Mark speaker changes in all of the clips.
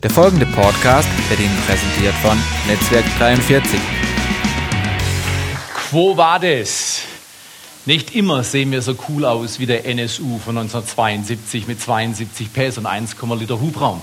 Speaker 1: Der folgende Podcast wird Ihnen präsentiert von Netzwerk 43.
Speaker 2: Quo vadis? Nicht immer sehen wir so cool aus wie der NSU von 1972 mit 72 PS und 1, Liter Hubraum.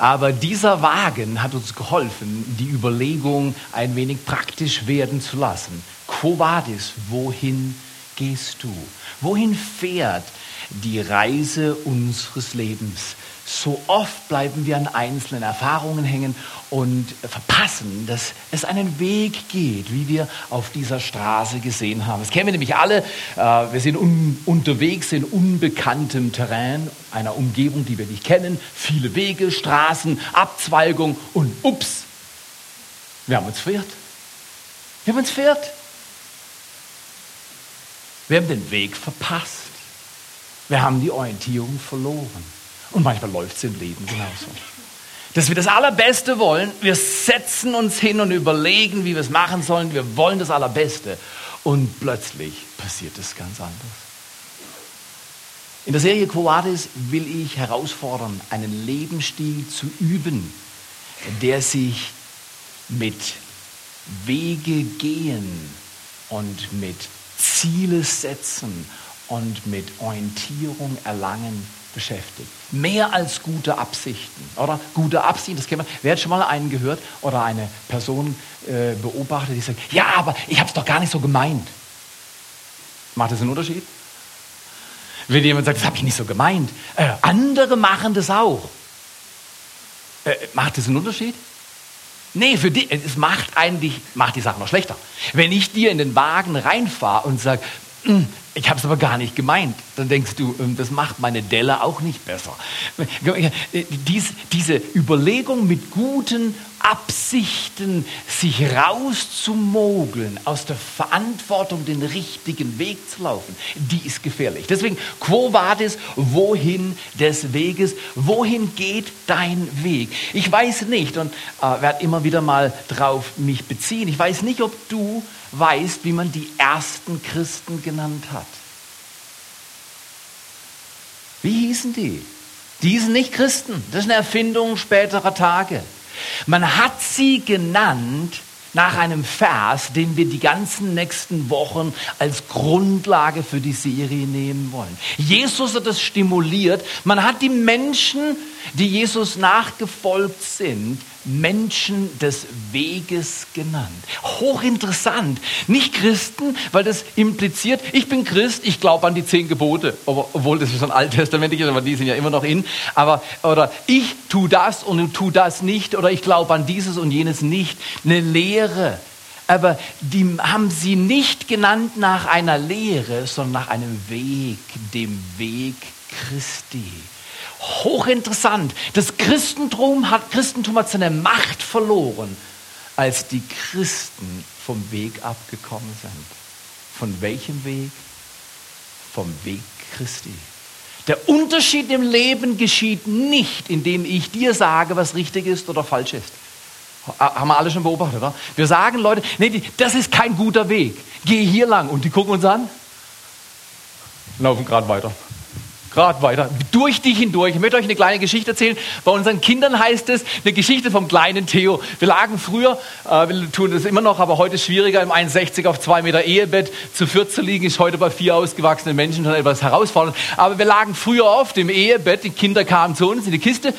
Speaker 2: Aber dieser Wagen hat uns geholfen, die Überlegung ein wenig praktisch werden zu lassen. Quo vadis? Wohin gehst du? Wohin fährt die Reise unseres Lebens? So oft bleiben wir an einzelnen Erfahrungen hängen und verpassen, dass es einen Weg geht, wie wir auf dieser Straße gesehen haben. Das kennen wir nämlich alle. Äh, wir sind un unterwegs in unbekanntem Terrain, einer Umgebung, die wir nicht kennen. Viele Wege, Straßen, Abzweigungen und ups, wir haben uns verirrt. Wir haben uns verirrt. Wir haben den Weg verpasst. Wir haben die Orientierung verloren. Und manchmal läuft es im Leben genauso. Dass wir das Allerbeste wollen, wir setzen uns hin und überlegen, wie wir es machen sollen, wir wollen das Allerbeste. Und plötzlich passiert es ganz anders. In der Serie Quo Vadis will ich herausfordern, einen Lebensstil zu üben, der sich mit Wege gehen und mit Ziele setzen und mit Orientierung erlangen beschäftigt. Mehr als gute Absichten. Oder gute Absichten, das kennt man. Wer hat schon mal einen gehört oder eine Person äh, beobachtet, die sagt, ja, aber ich habe es doch gar nicht so gemeint. Macht das einen Unterschied? Wenn jemand sagt, das habe ich nicht so gemeint. Äh, andere machen das auch. Äh, macht das einen Unterschied? Nee, für dich, es macht eigentlich, macht die Sache noch schlechter. Wenn ich dir in den Wagen reinfahre und sage, ich habe es aber gar nicht gemeint. Dann denkst du, ähm, das macht meine Delle auch nicht besser. Dies, diese Überlegung mit guten Absichten, sich rauszumogeln, aus der Verantwortung den richtigen Weg zu laufen, die ist gefährlich. Deswegen, quo vadis, wohin des Weges, wohin geht dein Weg? Ich weiß nicht und äh, werde immer wieder mal drauf mich beziehen. Ich weiß nicht, ob du weißt, wie man die ersten Christen genannt hat. Wie hießen die? Die hießen nicht Christen. Das ist eine Erfindung späterer Tage. Man hat sie genannt nach einem Vers, den wir die ganzen nächsten Wochen als Grundlage für die Serie nehmen wollen. Jesus hat das stimuliert. Man hat die Menschen, die Jesus nachgefolgt sind, Menschen des Weges genannt. Hochinteressant. Nicht Christen, weil das impliziert, ich bin Christ, ich glaube an die zehn Gebote, obwohl das schon alttestamentlich ist, aber die sind ja immer noch in. Aber, oder ich tue das und tu das nicht, oder ich glaube an dieses und jenes nicht. Eine Lehre. Aber die haben sie nicht genannt nach einer Lehre, sondern nach einem Weg, dem Weg Christi. Hochinteressant. Das Christentum hat, Christentum hat seine Macht verloren, als die Christen vom Weg abgekommen sind. Von welchem Weg? Vom Weg Christi. Der Unterschied im Leben geschieht nicht, indem ich dir sage, was richtig ist oder falsch ist. Haben wir alle schon beobachtet, oder? Wir sagen Leute, nee, das ist kein guter Weg. Geh hier lang. Und die gucken uns an, laufen gerade weiter. Gerade weiter, durch dich hindurch. Ich möchte euch eine kleine Geschichte erzählen. Bei unseren Kindern heißt es eine Geschichte vom kleinen Theo. Wir lagen früher, äh, wir tun das immer noch, aber heute ist schwieriger, im 61 auf 2 Meter Ehebett zu viert zu liegen, ist heute bei vier ausgewachsenen Menschen schon etwas herausfordernd. Aber wir lagen früher oft im Ehebett, die Kinder kamen zu uns in die Kiste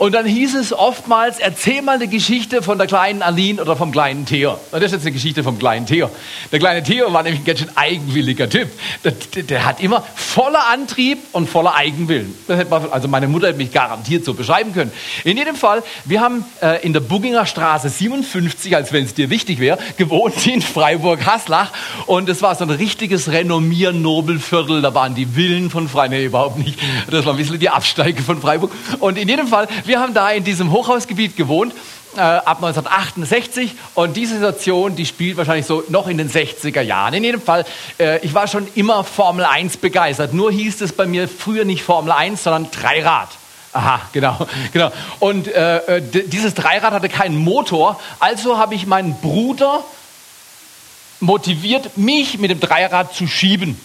Speaker 2: und dann hieß es oftmals, erzähl mal eine Geschichte von der kleinen Aline oder vom kleinen Theo. Das ist jetzt eine Geschichte vom kleinen Theo. Der kleine Theo war nämlich ein ganz schön eigenwilliger Typ. Der, der, der hat immer voller Antrieb und voller Eigenwillen. Man, also meine Mutter hätte mich garantiert so beschreiben können. In jedem Fall, wir haben äh, in der Bugginger Straße 57, als wenn es dir wichtig wäre, gewohnt in Freiburg-Haslach. Und es war so ein richtiges Renommier-Nobelviertel. Da waren die Villen von Freiburg. Nee, überhaupt nicht. Das war ein bisschen die Absteige von Freiburg. Und in jedem Fall, wir haben da in diesem Hochhausgebiet gewohnt äh, ab 1968 und diese Situation, die spielt wahrscheinlich so noch in den 60er Jahren. In jedem Fall, äh, ich war schon immer Formel 1 begeistert. Nur hieß es bei mir früher nicht Formel 1, sondern Dreirad. Aha, genau, genau. Und äh, äh dieses Dreirad hatte keinen Motor, also habe ich meinen Bruder motiviert, mich mit dem Dreirad zu schieben.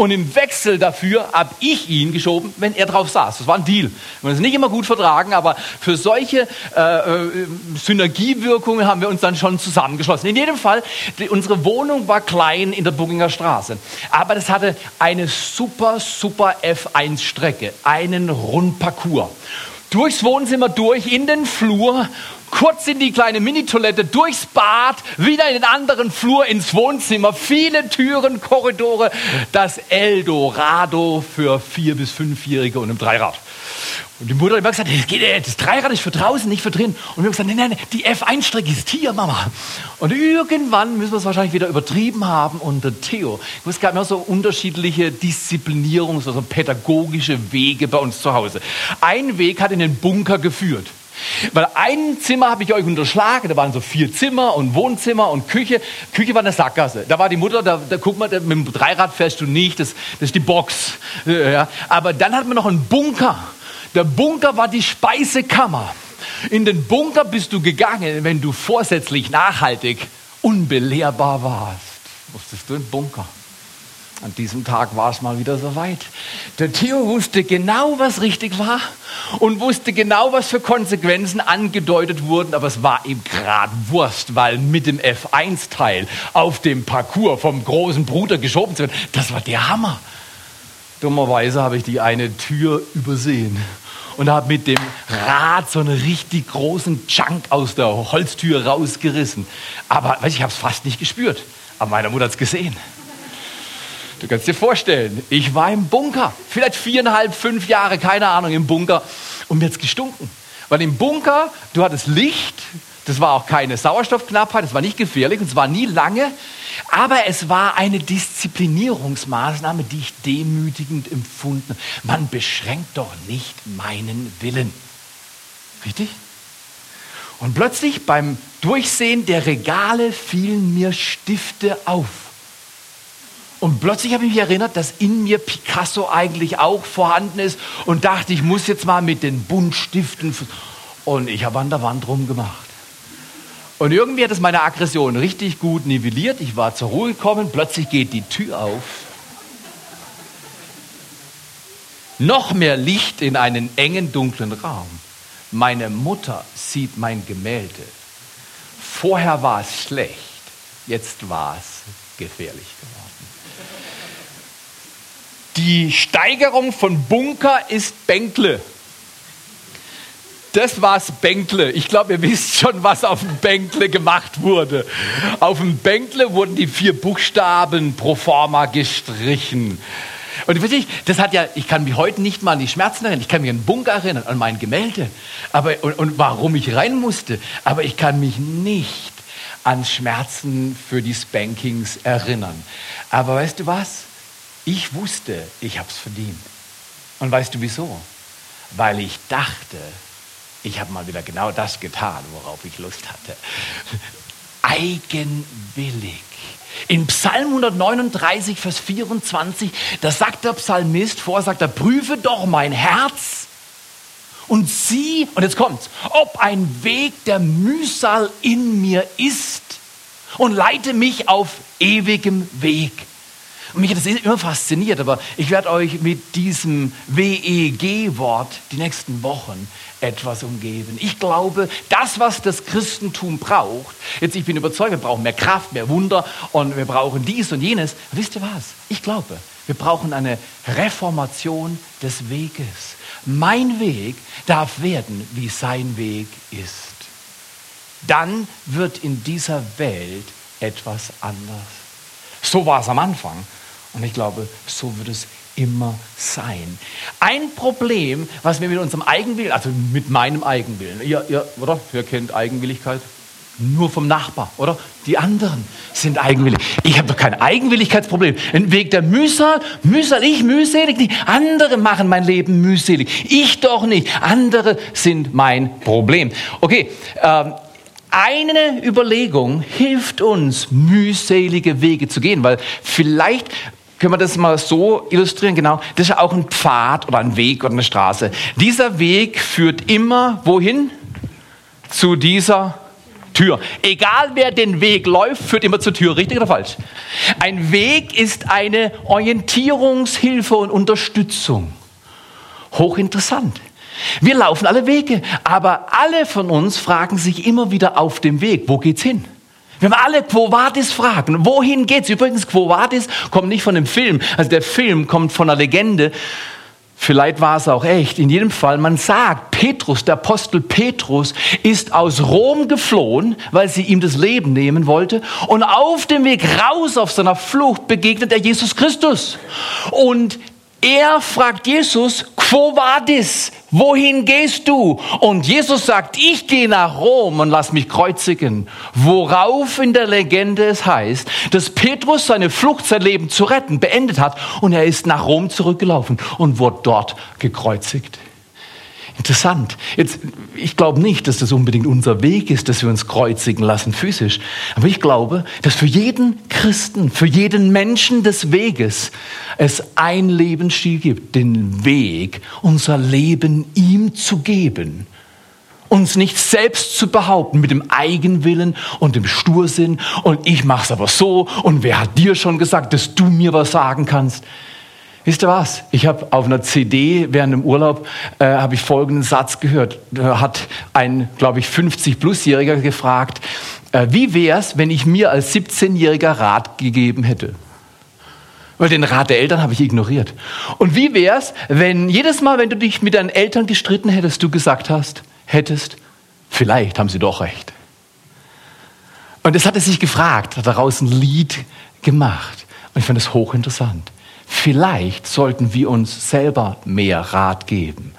Speaker 2: Und im Wechsel dafür habe ich ihn geschoben, wenn er drauf saß. Das war ein Deal. Wir haben nicht immer gut vertragen, aber für solche äh, äh, Synergiewirkungen haben wir uns dann schon zusammengeschlossen. In jedem Fall, die, unsere Wohnung war klein in der Buckinger Straße. Aber das hatte eine super, super F1-Strecke, einen Rundparcours durchs Wohnzimmer durch, in den Flur, kurz in die kleine Minitoilette, durchs Bad, wieder in den anderen Flur, ins Wohnzimmer, viele Türen, Korridore, das Eldorado für vier- bis fünfjährige und im Dreirad. Und die Mutter hat immer gesagt, das, geht, das Dreirad ist für draußen, nicht für drin. Und wir haben gesagt, nein, nein, die F1-Strecke ist hier, Mama. Und irgendwann müssen wir es wahrscheinlich wieder übertrieben haben. Und der Theo, es gab immer so unterschiedliche Disziplinierungs-, also pädagogische Wege bei uns zu Hause. Ein Weg hat in den Bunker geführt. Weil ein Zimmer habe ich euch unterschlagen, da waren so vier Zimmer und Wohnzimmer und Küche. Küche war eine Sackgasse. Da war die Mutter, da, da guck mal, da, mit dem Dreirad fährst du nicht, das, das ist die Box. Ja. Aber dann hatten wir noch einen Bunker. Der Bunker war die Speisekammer. In den Bunker bist du gegangen, wenn du vorsätzlich nachhaltig unbelehrbar warst. Musstest du in den Bunker. An diesem Tag war es mal wieder soweit. Der Theo wusste genau, was richtig war und wusste genau, was für Konsequenzen angedeutet wurden, aber es war ihm gerade Wurst, weil mit dem F1-Teil auf dem Parcours vom großen Bruder geschoben zu werden, das war der Hammer. Dummerweise habe ich die eine Tür übersehen und habe mit dem Rad so einen richtig großen Chunk aus der Holztür rausgerissen. Aber weiß ich, habe es fast nicht gespürt. Aber meine Mutter hat es gesehen. Du kannst dir vorstellen, ich war im Bunker, vielleicht viereinhalb, fünf Jahre, keine Ahnung, im Bunker und mir hat es gestunken. Weil im Bunker, du hattest Licht, das war auch keine Sauerstoffknappheit, das war nicht gefährlich und es war nie lange, aber es war eine Disziplinierungsmaßnahme, die ich demütigend empfunden. Man beschränkt doch nicht meinen Willen. Richtig? Und plötzlich beim Durchsehen der Regale fielen mir Stifte auf. Und plötzlich habe ich mich erinnert, dass in mir Picasso eigentlich auch vorhanden ist und dachte, ich muss jetzt mal mit den Buntstiften. Und ich habe an der Wand rumgemacht. Und irgendwie hat es meine Aggression richtig gut nivelliert. Ich war zur Ruhe gekommen, plötzlich geht die Tür auf. Noch mehr Licht in einen engen, dunklen Raum. Meine Mutter sieht mein Gemälde. Vorher war es schlecht, jetzt war es gefährlich. Die Steigerung von Bunker ist Bänkle. Das war's Bänkle. Ich glaube, ihr wisst schon, was auf dem Bänkle gemacht wurde. Auf dem Bänkle wurden die vier Buchstaben pro forma gestrichen. Und wirklich, das hat ja, ich kann mich heute nicht mal an die Schmerzen erinnern. Ich kann mich an den Bunker erinnern, an mein Gemälde. Aber, und, und warum ich rein musste. Aber ich kann mich nicht an Schmerzen für die Spankings erinnern. Aber weißt du was? Ich wusste, ich habe es verdient. Und weißt du wieso? Weil ich dachte, ich habe mal wieder genau das getan, worauf ich Lust hatte. Eigenwillig. In Psalm 139, Vers 24, da sagt der Psalmist vor, sagt er, prüfe doch mein Herz und sieh, und jetzt kommt's, ob ein Weg der Mühsal in mir ist und leite mich auf ewigem Weg. Und mich hat das immer fasziniert, aber ich werde euch mit diesem WEG-Wort die nächsten Wochen etwas umgeben. Ich glaube, das, was das Christentum braucht, jetzt ich bin überzeugt, wir brauchen mehr Kraft, mehr Wunder und wir brauchen dies und jenes. Wisst ihr was? Ich glaube, wir brauchen eine Reformation des Weges. Mein Weg darf werden, wie sein Weg ist. Dann wird in dieser Welt etwas anders. So war es am Anfang. Und ich glaube, so wird es immer sein. Ein Problem, was wir mit unserem Eigenwillen, also mit meinem Eigenwillen, ihr, ihr, oder? Wer kennt Eigenwilligkeit? Nur vom Nachbar, oder? Die anderen sind eigenwillig. Ich habe doch kein Eigenwilligkeitsproblem. Ein Weg der Mühsal, Mühsal, ich mühselig nicht. Andere machen mein Leben mühselig. Ich doch nicht. Andere sind mein Problem. Okay, ähm, eine Überlegung hilft uns, mühselige Wege zu gehen, weil vielleicht können wir das mal so illustrieren, genau, das ist ja auch ein Pfad oder ein Weg oder eine Straße. Dieser Weg führt immer wohin? Zu dieser Tür. Egal wer den Weg läuft, führt immer zur Tür, richtig oder falsch? Ein Weg ist eine Orientierungshilfe und Unterstützung. Hochinteressant. Wir laufen alle Wege, aber alle von uns fragen sich immer wieder auf dem Weg, wo geht's hin? Wir haben alle Quo Vadis Fragen. Wohin geht's? Übrigens, Quo Vadis kommt nicht von dem Film. Also der Film kommt von einer Legende. Vielleicht war es auch echt. In jedem Fall, man sagt, Petrus, der Apostel Petrus, ist aus Rom geflohen, weil sie ihm das Leben nehmen wollte. Und auf dem Weg raus auf seiner Flucht begegnet er Jesus Christus. Und er fragt Jesus, Quo vadis? Wohin gehst du? Und Jesus sagt, ich gehe nach Rom und lass mich kreuzigen. Worauf in der Legende es heißt, dass Petrus seine Flucht, sein Leben zu retten, beendet hat und er ist nach Rom zurückgelaufen und wurde dort gekreuzigt. Interessant. Jetzt, ich glaube nicht, dass das unbedingt unser Weg ist, dass wir uns kreuzigen lassen physisch. Aber ich glaube, dass für jeden Christen, für jeden Menschen des Weges es ein Lebensstil gibt, den Weg, unser Leben ihm zu geben. Uns nicht selbst zu behaupten mit dem Eigenwillen und dem Stursinn und ich mach's aber so und wer hat dir schon gesagt, dass du mir was sagen kannst? Wisst ihr was? Ich habe auf einer CD während dem Urlaub äh, habe ich folgenden Satz gehört. Da hat ein, glaube ich, 50-plus-Jähriger gefragt, äh, wie wär's, wenn ich mir als 17-Jähriger Rat gegeben hätte? Weil den Rat der Eltern habe ich ignoriert. Und wie wär's, wenn jedes Mal, wenn du dich mit deinen Eltern gestritten hättest, du gesagt hast, hättest, vielleicht haben sie doch recht. Und das hat er sich gefragt, hat daraus ein Lied gemacht. Und ich fand es hochinteressant. Vielleicht sollten wir uns selber mehr Rat geben,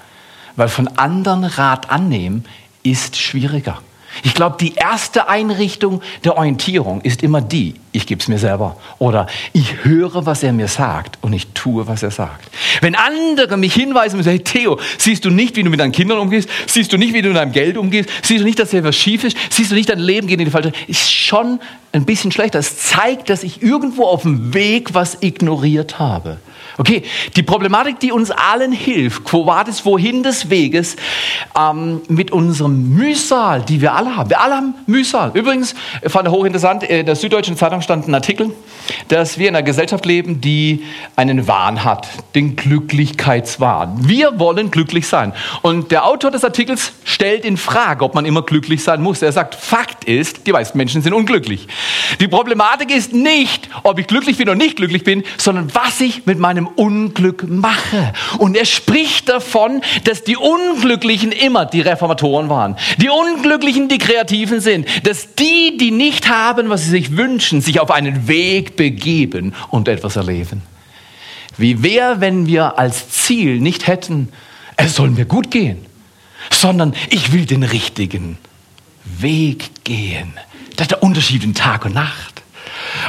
Speaker 2: weil von anderen Rat annehmen ist schwieriger. Ich glaube, die erste Einrichtung der Orientierung ist immer die, ich gebe es mir selber. Oder ich höre, was er mir sagt und ich tue, was er sagt. Wenn andere mich hinweisen und sagen, Theo, siehst du nicht, wie du mit deinen Kindern umgehst? Siehst du nicht, wie du mit deinem Geld umgehst? Siehst du nicht, dass hier etwas schief ist? Siehst du nicht, dein Leben geht in die falsche Ist schon ein bisschen schlechter. Es zeigt, dass ich irgendwo auf dem Weg was ignoriert habe. Okay, die Problematik, die uns allen hilft, quo vadis, wohin des Weges, ähm, mit unserem Mühsal, die wir alle haben. Wir alle haben Mühsal. Übrigens, fand ich hochinteressant, in der Süddeutschen Zeitung stand ein Artikel, dass wir in einer Gesellschaft leben, die einen Wahn hat, den Glücklichkeitswahn. Wir wollen glücklich sein. Und der Autor des Artikels stellt in Frage, ob man immer glücklich sein muss. Er sagt, Fakt ist, die meisten Menschen sind unglücklich. Die Problematik ist nicht, ob ich glücklich bin oder nicht glücklich bin, sondern was ich mit meinem Unglück mache. Und er spricht davon, dass die Unglücklichen immer die Reformatoren waren. Die Unglücklichen die Kreativen sind. Dass die, die nicht haben, was sie sich wünschen, sich auf einen Weg begeben und etwas erleben. Wie wäre, wenn wir als Ziel nicht hätten, es soll mir gut gehen, sondern ich will den richtigen Weg gehen. Das ist der Unterschied in Tag und Nacht.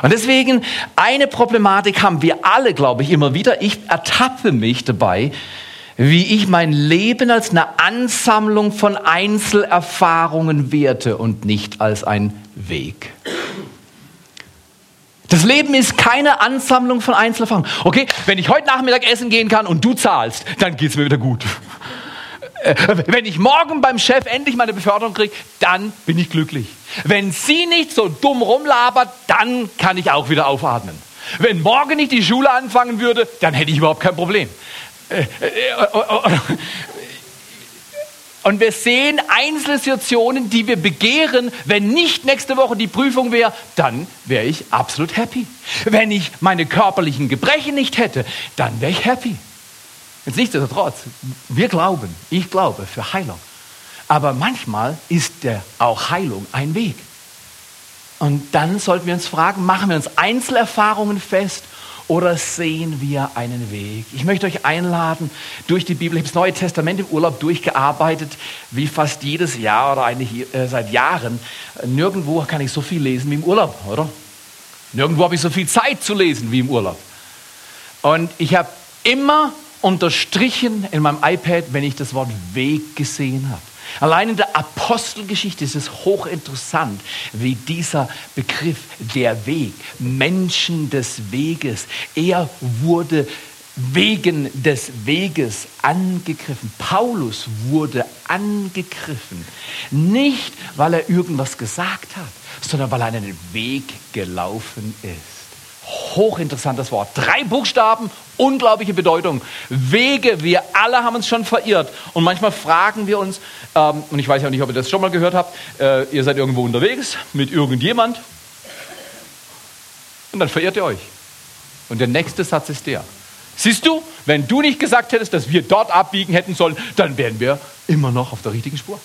Speaker 2: Und deswegen, eine Problematik haben wir alle, glaube ich, immer wieder. Ich ertappe mich dabei, wie ich mein Leben als eine Ansammlung von Einzelerfahrungen werte und nicht als ein Weg. Das Leben ist keine Ansammlung von Einzelerfahrungen. Okay, wenn ich heute Nachmittag essen gehen kann und du zahlst, dann geht es mir wieder gut. Äh, wenn ich morgen beim Chef endlich meine Beförderung kriege, dann bin ich glücklich. Wenn sie nicht so dumm rumlabert, dann kann ich auch wieder aufatmen. Wenn morgen nicht die Schule anfangen würde, dann hätte ich überhaupt kein Problem. Äh, äh, und wir sehen einzelne Situationen, die wir begehren. Wenn nicht nächste Woche die Prüfung wäre, dann wäre ich absolut happy. Wenn ich meine körperlichen Gebrechen nicht hätte, dann wäre ich happy. Jetzt nichtsdestotrotz, wir glauben, ich glaube für Heilung. Aber manchmal ist der auch Heilung ein Weg. Und dann sollten wir uns fragen, machen wir uns Einzelerfahrungen fest oder sehen wir einen Weg? Ich möchte euch einladen durch die Bibel. Ich habe das Neue Testament im Urlaub durchgearbeitet, wie fast jedes Jahr oder eigentlich äh, seit Jahren. Nirgendwo kann ich so viel lesen wie im Urlaub, oder? Nirgendwo habe ich so viel Zeit zu lesen wie im Urlaub. Und ich habe immer unterstrichen in meinem iPad, wenn ich das Wort Weg gesehen habe. Allein in der Apostelgeschichte ist es hochinteressant, wie dieser Begriff der Weg, Menschen des Weges, er wurde wegen des Weges angegriffen. Paulus wurde angegriffen, nicht weil er irgendwas gesagt hat, sondern weil er einen Weg gelaufen ist. Hochinteressantes Wort. Drei Buchstaben, unglaubliche Bedeutung. Wege, wir alle haben uns schon verirrt. Und manchmal fragen wir uns, ähm, und ich weiß ja nicht, ob ihr das schon mal gehört habt, äh, ihr seid irgendwo unterwegs mit irgendjemand und dann verirrt ihr euch. Und der nächste Satz ist der. Siehst du, wenn du nicht gesagt hättest, dass wir dort abbiegen hätten sollen, dann wären wir immer noch auf der richtigen Spur.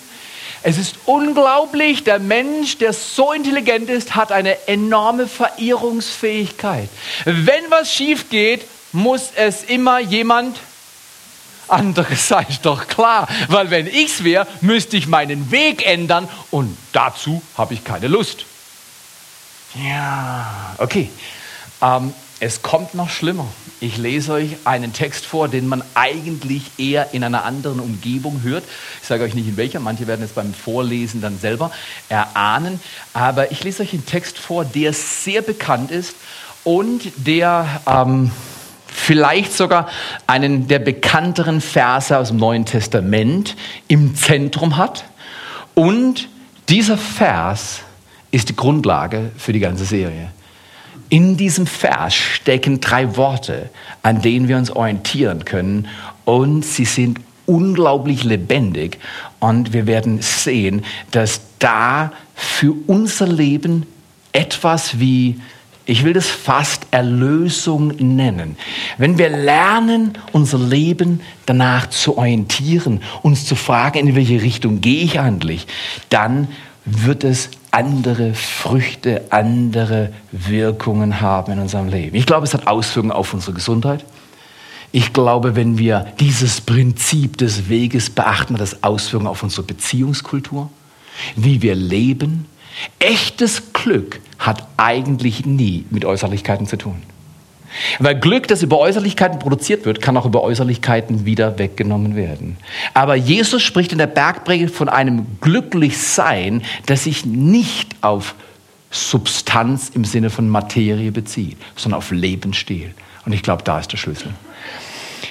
Speaker 2: Es ist unglaublich, der Mensch, der so intelligent ist, hat eine enorme Verirrungsfähigkeit. Wenn was schief geht, muss es immer jemand anderes sein, doch klar. Weil wenn ich's wäre, müsste ich meinen Weg ändern und dazu habe ich keine Lust. Ja, okay. Ähm, es kommt noch schlimmer. Ich lese euch einen Text vor, den man eigentlich eher in einer anderen Umgebung hört. Ich sage euch nicht in welcher, manche werden es beim Vorlesen dann selber erahnen. Aber ich lese euch einen Text vor, der sehr bekannt ist und der ähm, vielleicht sogar einen der bekannteren Verse aus dem Neuen Testament im Zentrum hat. Und dieser Vers ist die Grundlage für die ganze Serie. In diesem Vers stecken drei Worte, an denen wir uns orientieren können und sie sind unglaublich lebendig und wir werden sehen, dass da für unser Leben etwas wie ich will das fast Erlösung nennen. Wenn wir lernen, unser Leben danach zu orientieren, uns zu fragen, in welche Richtung gehe ich eigentlich, dann wird es andere Früchte, andere Wirkungen haben in unserem Leben. Ich glaube, es hat Auswirkungen auf unsere Gesundheit. Ich glaube, wenn wir dieses Prinzip des Weges beachten, hat das Auswirkungen auf unsere Beziehungskultur, wie wir leben. Echtes Glück hat eigentlich nie mit Äußerlichkeiten zu tun. Weil Glück, das über Äußerlichkeiten produziert wird, kann auch über Äußerlichkeiten wieder weggenommen werden. Aber Jesus spricht in der Bergpredigt von einem Glücklichsein, das sich nicht auf Substanz im Sinne von Materie bezieht, sondern auf Lebensstil. Und ich glaube, da ist der Schlüssel.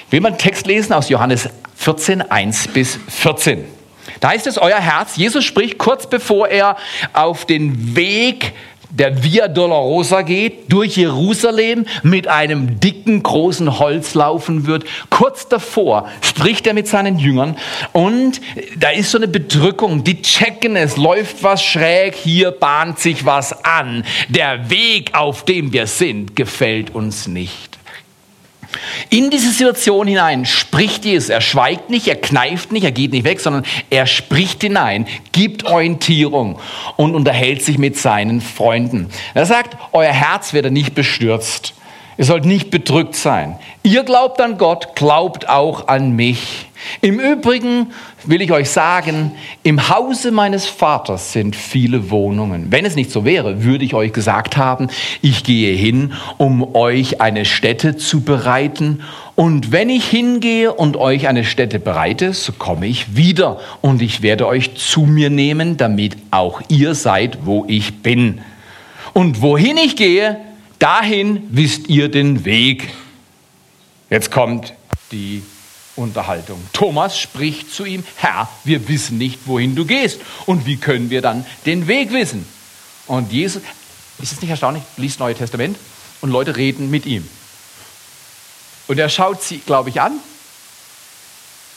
Speaker 2: Will man einen Text lesen aus Johannes 14, 1 bis 14. Da heißt es, euer Herz, Jesus spricht kurz bevor er auf den Weg der Via Dolorosa geht, durch Jerusalem mit einem dicken, großen Holz laufen wird. Kurz davor spricht er mit seinen Jüngern und da ist so eine Bedrückung. Die checken, es läuft was schräg, hier bahnt sich was an. Der Weg, auf dem wir sind, gefällt uns nicht. In diese Situation hinein spricht Jesus. Er schweigt nicht, er kneift nicht, er geht nicht weg, sondern er spricht hinein, gibt Orientierung und unterhält sich mit seinen Freunden. Er sagt, euer Herz werde nicht bestürzt. Ihr sollt nicht bedrückt sein. Ihr glaubt an Gott, glaubt auch an mich. Im Übrigen will ich euch sagen, im Hause meines Vaters sind viele Wohnungen. Wenn es nicht so wäre, würde ich euch gesagt haben, ich gehe hin, um euch eine Stätte zu bereiten. Und wenn ich hingehe und euch eine Stätte bereite, so komme ich wieder und ich werde euch zu mir nehmen, damit auch ihr seid, wo ich bin. Und wohin ich gehe, Dahin wisst ihr den Weg. Jetzt kommt die Unterhaltung. Thomas spricht zu ihm, Herr, wir wissen nicht, wohin du gehst. Und wie können wir dann den Weg wissen? Und Jesus, ist es nicht erstaunlich, liest Neue Testament und Leute reden mit ihm. Und er schaut sie, glaube ich, an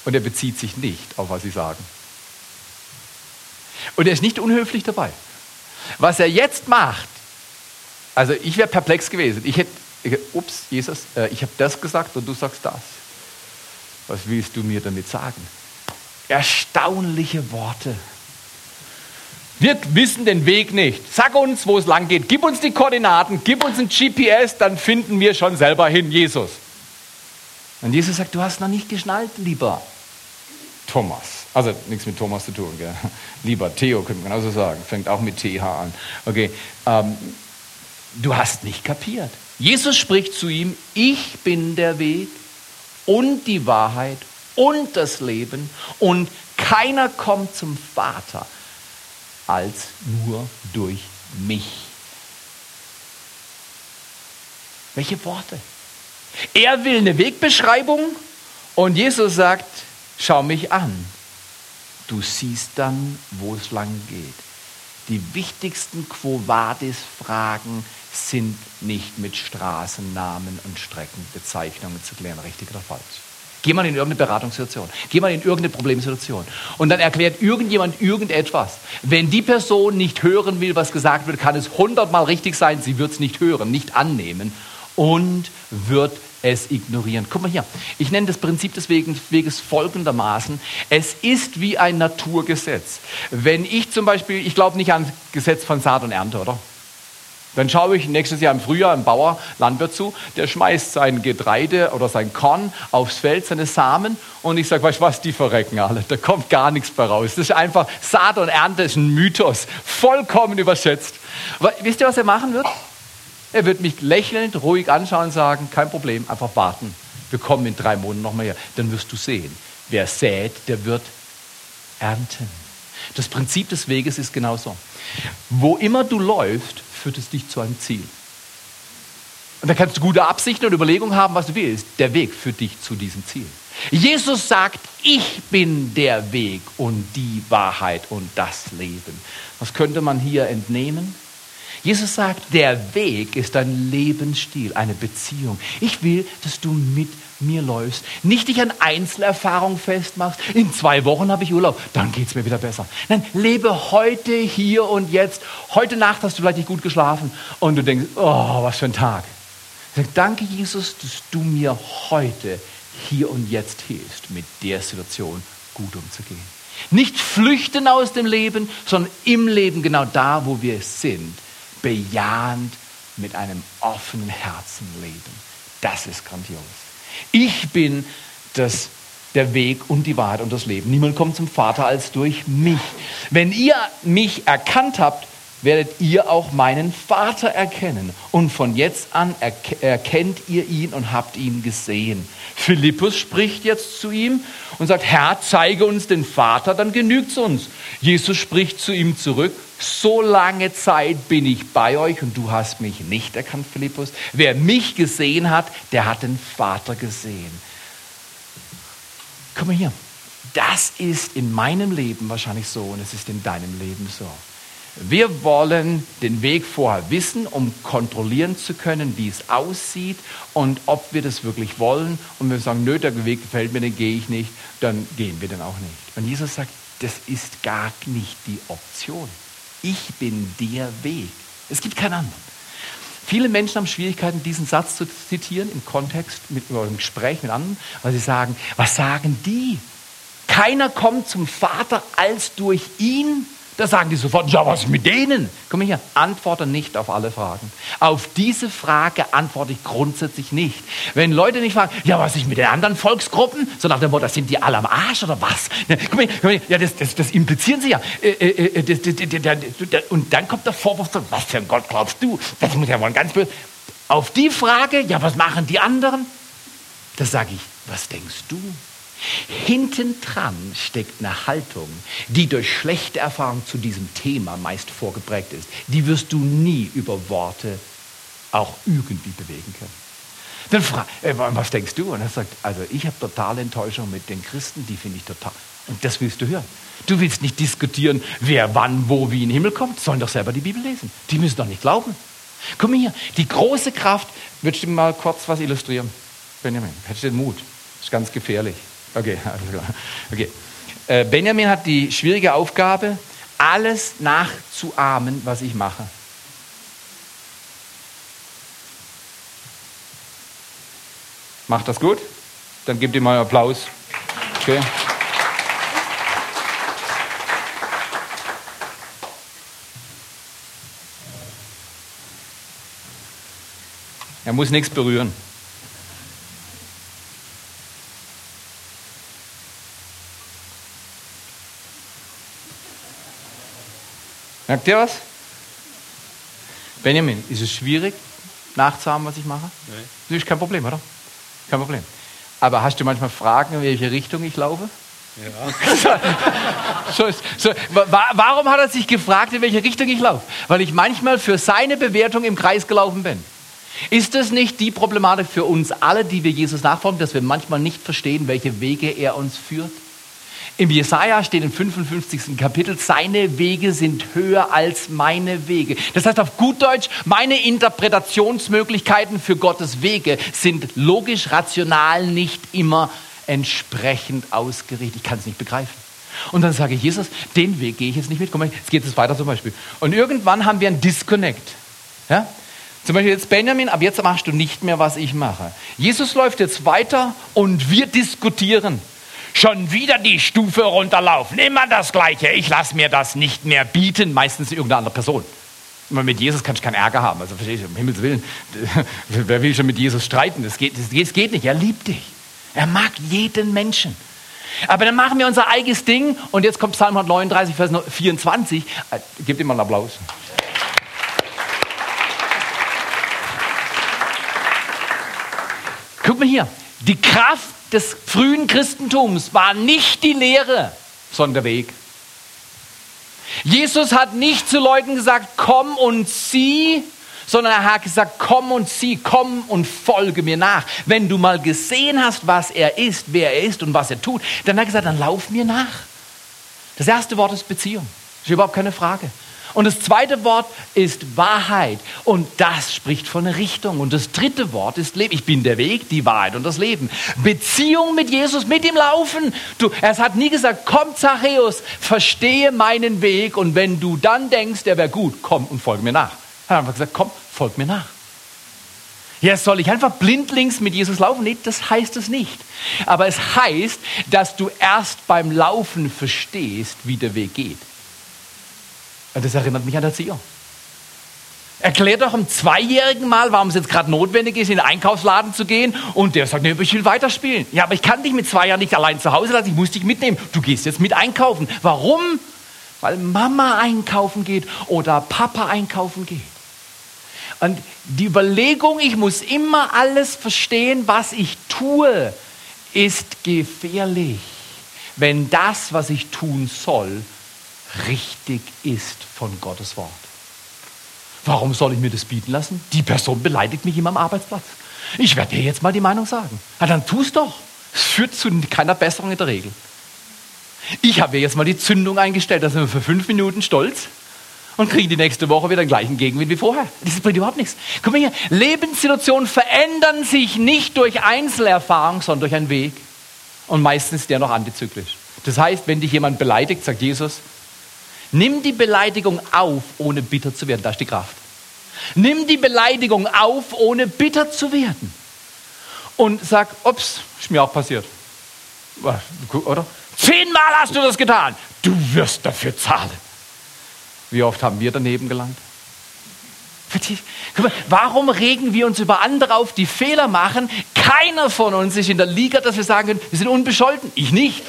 Speaker 2: und er bezieht sich nicht auf, was sie sagen. Und er ist nicht unhöflich dabei. Was er jetzt macht, also ich wäre perplex gewesen. Ich hätte, ups, Jesus, äh, ich habe das gesagt und du sagst das. Was willst du mir damit sagen? Erstaunliche Worte. Wir wissen den Weg nicht. Sag uns, wo es lang geht. Gib uns die Koordinaten, gib uns ein GPS, dann finden wir schon selber hin, Jesus. Und Jesus sagt, du hast noch nicht geschnallt, lieber Thomas. Also nichts mit Thomas zu tun, gell? Lieber Theo, könnte man genauso sagen. Fängt auch mit TH an. Okay. Ähm, du hast nicht kapiert. Jesus spricht zu ihm, ich bin der Weg und die Wahrheit und das Leben und keiner kommt zum Vater als nur durch mich. Welche Worte? Er will eine Wegbeschreibung und Jesus sagt, schau mich an. Du siehst dann, wo es lang geht. Die wichtigsten Quo Vadis-Fragen sind nicht mit Straßennamen und Streckenbezeichnungen zu klären, richtig oder falsch. Geh mal in irgendeine Beratungssituation, geh mal in irgendeine Problemsituation und dann erklärt irgendjemand irgendetwas. Wenn die Person nicht hören will, was gesagt wird, kann es hundertmal richtig sein, sie wird es nicht hören, nicht annehmen und wird es ignorieren. Guck mal hier, ich nenne das Prinzip des Weges folgendermaßen. Es ist wie ein Naturgesetz. Wenn ich zum Beispiel, ich glaube nicht an Gesetz von Saat und Ernte, oder? Dann schaue ich nächstes Jahr im Frühjahr einem Bauer, Landwirt zu, der schmeißt sein Getreide oder sein Korn aufs Feld, seine Samen und ich sage, weißt du was, die verrecken alle, da kommt gar nichts mehr raus. Das ist einfach, Saat und Ernte ist ein Mythos, vollkommen überschätzt. Aber wisst ihr, was er machen wird? Er wird mich lächelnd, ruhig anschauen und sagen, kein Problem, einfach warten. Wir kommen in drei Monaten nochmal her. Dann wirst du sehen, wer sät, der wird ernten. Das Prinzip des Weges ist genauso. Wo immer du läufst, führt es dich zu einem Ziel. Und da kannst du gute Absichten und Überlegungen haben, was du willst. Der Weg führt dich zu diesem Ziel. Jesus sagt, ich bin der Weg und die Wahrheit und das Leben. Was könnte man hier entnehmen? Jesus sagt, der Weg ist ein Lebensstil, eine Beziehung. Ich will, dass du mit mir läufst. Nicht dich an Einzelerfahrung festmachst. In zwei Wochen habe ich Urlaub, dann geht es mir wieder besser. Nein, lebe heute, hier und jetzt. Heute Nacht hast du vielleicht nicht gut geschlafen und du denkst, oh, was für ein Tag. Sag, danke Jesus, dass du mir heute, hier und jetzt hilfst, mit der Situation gut umzugehen. Nicht flüchten aus dem Leben, sondern im Leben genau da, wo wir sind bejahend mit einem offenen Herzen leben. Das ist grandios. Ich bin das, der Weg und die Wahrheit und das Leben. Niemand kommt zum Vater als durch mich. Wenn ihr mich erkannt habt, werdet ihr auch meinen Vater erkennen. Und von jetzt an erkennt ihr ihn und habt ihn gesehen. Philippus spricht jetzt zu ihm und sagt, Herr, zeige uns den Vater, dann genügt es uns. Jesus spricht zu ihm zurück, so lange Zeit bin ich bei euch und du hast mich nicht erkannt, Philippus. Wer mich gesehen hat, der hat den Vater gesehen. Komm mal hier. Das ist in meinem Leben wahrscheinlich so und es ist in deinem Leben so. Wir wollen den Weg vorher wissen, um kontrollieren zu können, wie es aussieht und ob wir das wirklich wollen. Und wenn wir sagen, nö, der Weg gefällt mir, den gehe ich nicht, dann gehen wir dann auch nicht. Und Jesus sagt, das ist gar nicht die Option. Ich bin der Weg. Es gibt keinen anderen. Viele Menschen haben Schwierigkeiten, diesen Satz zu zitieren im Kontext mit im Gespräch mit anderen, weil sie sagen, was sagen die? Keiner kommt zum Vater als durch ihn. Da sagen die sofort, ja, was mit denen? Komm hier, antworte nicht auf alle Fragen. Auf diese Frage antworte ich grundsätzlich nicht. Wenn Leute nicht fragen, ja, was ist mit den anderen Volksgruppen? So nach dem Motto, sind die alle am Arsch oder was? Komm hier, komm hier, ja, das, das, das implizieren sie ja. Und dann kommt der Vorwurf, was für ein Gott glaubst du? Das muss ja wohl ganz böse. Auf die Frage, ja, was machen die anderen? Da sage ich, was denkst du? Hinten dran steckt eine Haltung, die durch schlechte Erfahrung zu diesem Thema meist vorgeprägt ist. Die wirst du nie über Worte auch irgendwie bewegen können. Dann frag, äh, was denkst du? Und er sagt, also ich habe totale Enttäuschung mit den Christen, die finde ich total. Und das willst du hören. Du willst nicht diskutieren, wer wann, wo, wie in den Himmel kommt, sollen doch selber die Bibel lesen. Die müssen doch nicht glauben. Komm hier, die große Kraft, würdest du mal kurz was illustrieren? Benjamin, hättest du den Mut? Das ist ganz gefährlich. Okay, alles klar. Äh, Benjamin hat die schwierige Aufgabe, alles nachzuahmen, was ich mache. Macht das gut? Dann gebt ihm mal einen Applaus. Okay. Er muss nichts berühren. Merkt ihr was? Benjamin, ist es schwierig, nachzuhaben, was ich mache? Nein. Das ist kein Problem, oder? Kein Problem. Aber hast du manchmal Fragen, in welche Richtung ich laufe? Ja. so, so, warum hat er sich gefragt, in welche Richtung ich laufe? Weil ich manchmal für seine Bewertung im Kreis gelaufen bin. Ist es nicht die Problematik für uns alle, die wir Jesus nachfolgen, dass wir manchmal nicht verstehen, welche Wege er uns führt? Im Jesaja steht im 55. Kapitel, seine Wege sind höher als meine Wege. Das heißt auf gut Deutsch, meine Interpretationsmöglichkeiten für Gottes Wege sind logisch, rational nicht immer entsprechend ausgerichtet. Ich kann es nicht begreifen. Und dann sage ich, Jesus, den Weg gehe ich jetzt nicht mit. Guck jetzt geht es weiter zum Beispiel. Und irgendwann haben wir einen Disconnect. Ja? Zum Beispiel jetzt Benjamin, ab jetzt machst du nicht mehr, was ich mache. Jesus läuft jetzt weiter und wir diskutieren. Schon wieder die Stufe runterlaufen. Immer das Gleiche. Ich lasse mir das nicht mehr bieten. Meistens irgendeine andere Person. Mit Jesus kannst du keinen Ärger haben. Also verstehst du, um Himmels Willen. Wer will schon mit Jesus streiten? Das geht, das geht nicht. Er liebt dich. Er mag jeden Menschen. Aber dann machen wir unser eigenes Ding. Und jetzt kommt Psalm 139, Vers 24. Äh, gebt ihm mal einen Applaus. Guck mal hier. Die Kraft des frühen Christentums war nicht die Lehre, sondern der Weg. Jesus hat nicht zu Leuten gesagt, komm und sieh, sondern er hat gesagt, komm und sieh, komm und folge mir nach. Wenn du mal gesehen hast, was er ist, wer er ist und was er tut, dann hat er gesagt, dann lauf mir nach. Das erste Wort ist Beziehung. Das ist überhaupt keine Frage. Und das zweite Wort ist Wahrheit. Und das spricht von Richtung. Und das dritte Wort ist Leben. Ich bin der Weg, die Wahrheit und das Leben. Beziehung mit Jesus, mit ihm laufen. Du, er hat nie gesagt, komm Zachäus, verstehe meinen Weg. Und wenn du dann denkst, der wäre gut, komm und folge mir nach. Er hat einfach gesagt, komm, folg mir nach. Ja, soll ich einfach blindlings mit Jesus laufen? Nee, das heißt es nicht. Aber es heißt, dass du erst beim Laufen verstehst, wie der Weg geht. Und das erinnert mich an Erzieher. Erklär doch einem Zweijährigen mal, warum es jetzt gerade notwendig ist, in den Einkaufsladen zu gehen. Und der sagt, nee, ich will weiterspielen. Ja, aber ich kann dich mit zwei Jahren nicht allein zu Hause lassen, ich muss dich mitnehmen. Du gehst jetzt mit einkaufen. Warum? Weil Mama einkaufen geht oder Papa einkaufen geht. Und die Überlegung, ich muss immer alles verstehen, was ich tue, ist gefährlich, wenn das, was ich tun soll, richtig ist von Gottes Wort. Warum soll ich mir das bieten lassen? Die Person beleidigt mich immer am Arbeitsplatz. Ich werde dir jetzt mal die Meinung sagen. Na, dann es doch. Es führt zu keiner Besserung in der Regel. Ich habe jetzt mal die Zündung eingestellt, da sind wir für fünf Minuten stolz und kriegen die nächste Woche wieder den gleichen Gegenwind wie vorher. Das bringt überhaupt nichts. Guck mal hier, Lebenssituationen verändern sich nicht durch Einzelerfahrung, sondern durch einen Weg. Und meistens der noch antizyklisch. Das heißt, wenn dich jemand beleidigt, sagt Jesus, Nimm die Beleidigung auf, ohne bitter zu werden. Da ist die Kraft. Nimm die Beleidigung auf, ohne bitter zu werden. Und sag, ups, ist mir auch passiert. Oder? Zehnmal hast du das getan. Du wirst dafür zahlen. Wie oft haben wir daneben gelangt? Warum regen wir uns über andere auf, die Fehler machen? Keiner von uns ist in der Liga, dass wir sagen können, wir sind unbescholten. Ich nicht.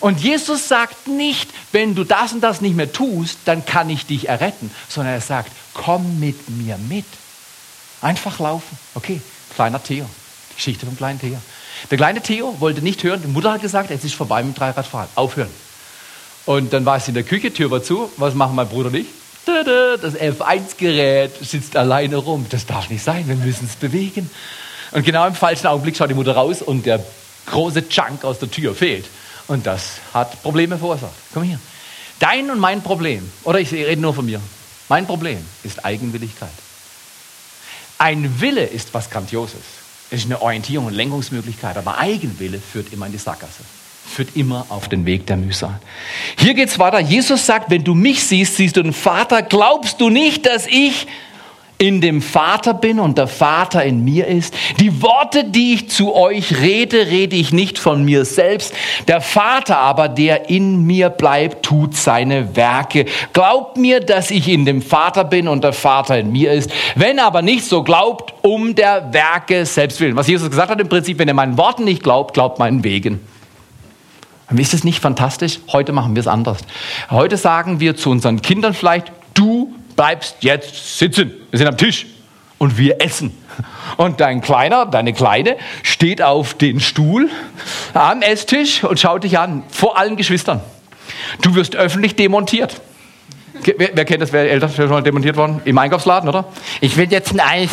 Speaker 2: Und Jesus sagt nicht, wenn du das und das nicht mehr tust, dann kann ich dich erretten, sondern er sagt, komm mit mir mit. Einfach laufen. Okay, kleiner Theo. Geschichte vom kleinen Theo. Der kleine Theo wollte nicht hören. Die Mutter hat gesagt, es ist vorbei mit dem Dreiradfahren. Aufhören. Und dann war es in der Küche, Tür war zu. Was machen mein Bruder und ich? Das F1-Gerät sitzt alleine rum. Das darf nicht sein, wir müssen es bewegen. Und genau im falschen Augenblick schaut die Mutter raus und der große Chunk aus der Tür fehlt. Und das hat Probleme verursacht. Komm hier. Dein und mein Problem, oder ich rede nur von mir, mein Problem ist Eigenwilligkeit. Ein Wille ist was Grandioses. Es ist eine Orientierung und Lenkungsmöglichkeit, aber Eigenwille führt immer in die Sackgasse. Führt immer auf den Weg der Mühsal. Hier geht's weiter. Jesus sagt, wenn du mich siehst, siehst du den Vater. Glaubst du nicht, dass ich in dem Vater bin und der Vater in mir ist. Die Worte, die ich zu euch rede, rede ich nicht von mir selbst. Der Vater aber, der in mir bleibt, tut seine Werke. Glaubt mir, dass ich in dem Vater bin und der Vater in mir ist. Wenn aber nicht so glaubt, um der Werke selbst willen. Was Jesus gesagt hat im Prinzip, wenn ihr meinen Worten nicht glaubt, glaubt meinen Wegen. Ist es nicht fantastisch? Heute machen wir es anders. Heute sagen wir zu unseren Kindern vielleicht, du bleibst jetzt sitzen. Wir sind am Tisch und wir essen. Und dein Kleiner, deine Kleine steht auf den Stuhl am Esstisch und schaut dich an, vor allen Geschwistern. Du wirst öffentlich demontiert. Wer, wer kennt das? Wer älter schon demontiert worden? Im Einkaufsladen, oder? Ich will jetzt ein Eis.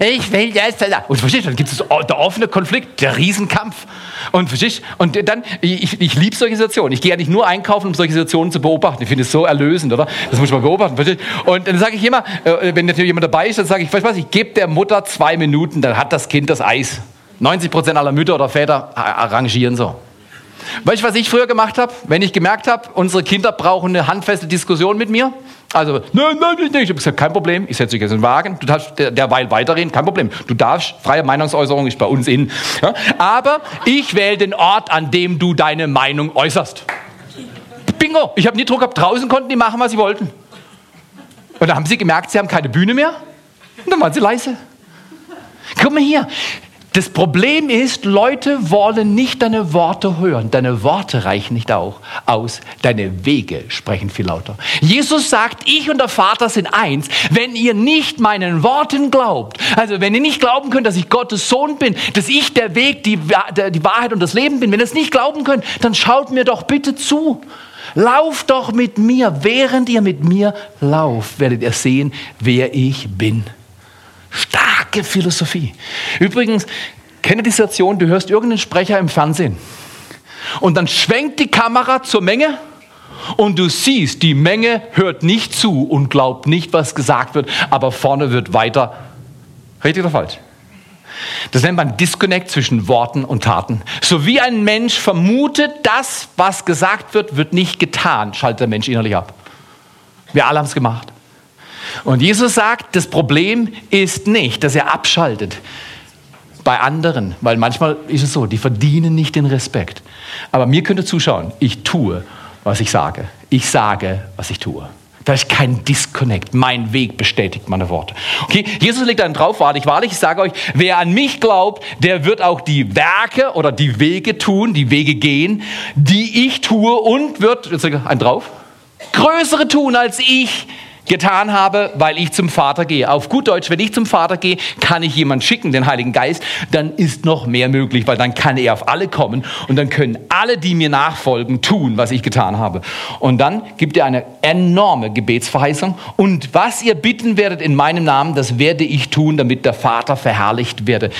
Speaker 2: Ich will jetzt. Und verstehst du, dann gibt es der offene Konflikt, der Riesenkampf. Und verstehst? Und dann, ich, ich liebe solche Situationen. Ich gehe ja nicht nur einkaufen, um solche Situationen zu beobachten. Ich finde es so erlösend, oder? Das muss man beobachten. Verstehst? Und dann sage ich immer, äh, wenn natürlich jemand dabei ist, dann sage ich, weißt du was, ich gebe der Mutter zwei Minuten, dann hat das Kind das Eis. 90 Prozent aller Mütter oder Väter arrangieren so. Weißt du, was ich früher gemacht habe? Wenn ich gemerkt habe, unsere Kinder brauchen eine handfeste Diskussion mit mir. Also, nein, nein, nicht. Ich habe gesagt, kein Problem, ich setze dich jetzt in den Wagen, du darfst derweil weiterreden, kein Problem. Du darfst, freie Meinungsäußerung ist bei uns in. Ja? Aber ich wähle den Ort, an dem du deine Meinung äußerst. Bingo, ich habe nie Druck gehabt, draußen konnten die machen, was sie wollten. Und dann haben sie gemerkt, sie haben keine Bühne mehr. Und dann waren sie leise. Guck mal hier, das Problem ist, Leute wollen nicht deine Worte hören. Deine Worte reichen nicht auch aus. Deine Wege sprechen viel lauter. Jesus sagt, ich und der Vater sind eins. Wenn ihr nicht meinen Worten glaubt, also wenn ihr nicht glauben könnt, dass ich Gottes Sohn bin, dass ich der Weg, die, die Wahrheit und das Leben bin, wenn ihr es nicht glauben könnt, dann schaut mir doch bitte zu. Lauft doch mit mir. Während ihr mit mir lauft, werdet ihr sehen, wer ich bin. Starke Philosophie. Übrigens, kenne die Situation, du hörst irgendeinen Sprecher im Fernsehen und dann schwenkt die Kamera zur Menge und du siehst, die Menge hört nicht zu und glaubt nicht, was gesagt wird, aber vorne wird weiter. Richtig oder falsch? Das nennt man Disconnect zwischen Worten und Taten. So wie ein Mensch vermutet, das, was gesagt wird, wird nicht getan, schaltet der Mensch innerlich ab. Wir alle haben es gemacht. Und Jesus sagt, das Problem ist nicht, dass er abschaltet bei anderen, weil manchmal ist es so, die verdienen nicht den Respekt. Aber mir könnte zuschauen, ich tue, was ich sage. Ich sage, was ich tue. Da ist kein Disconnect. Mein Weg bestätigt meine Worte. Okay, Jesus legt dann drauf, wahrlich, wahrlich, ich sage euch, wer an mich glaubt, der wird auch die Werke oder die Wege tun, die Wege gehen, die ich tue und wird, jetzt ein drauf, größere tun als ich, getan habe, weil ich zum Vater gehe. Auf gut Deutsch, wenn ich zum Vater gehe, kann ich jemanden schicken, den Heiligen Geist, dann ist noch mehr möglich, weil dann kann er auf alle kommen und dann können alle, die mir nachfolgen, tun, was ich getan habe. Und dann gibt er eine enorme Gebetsverheißung und was ihr bitten werdet in meinem Namen, das werde ich tun, damit der Vater verherrlicht werde.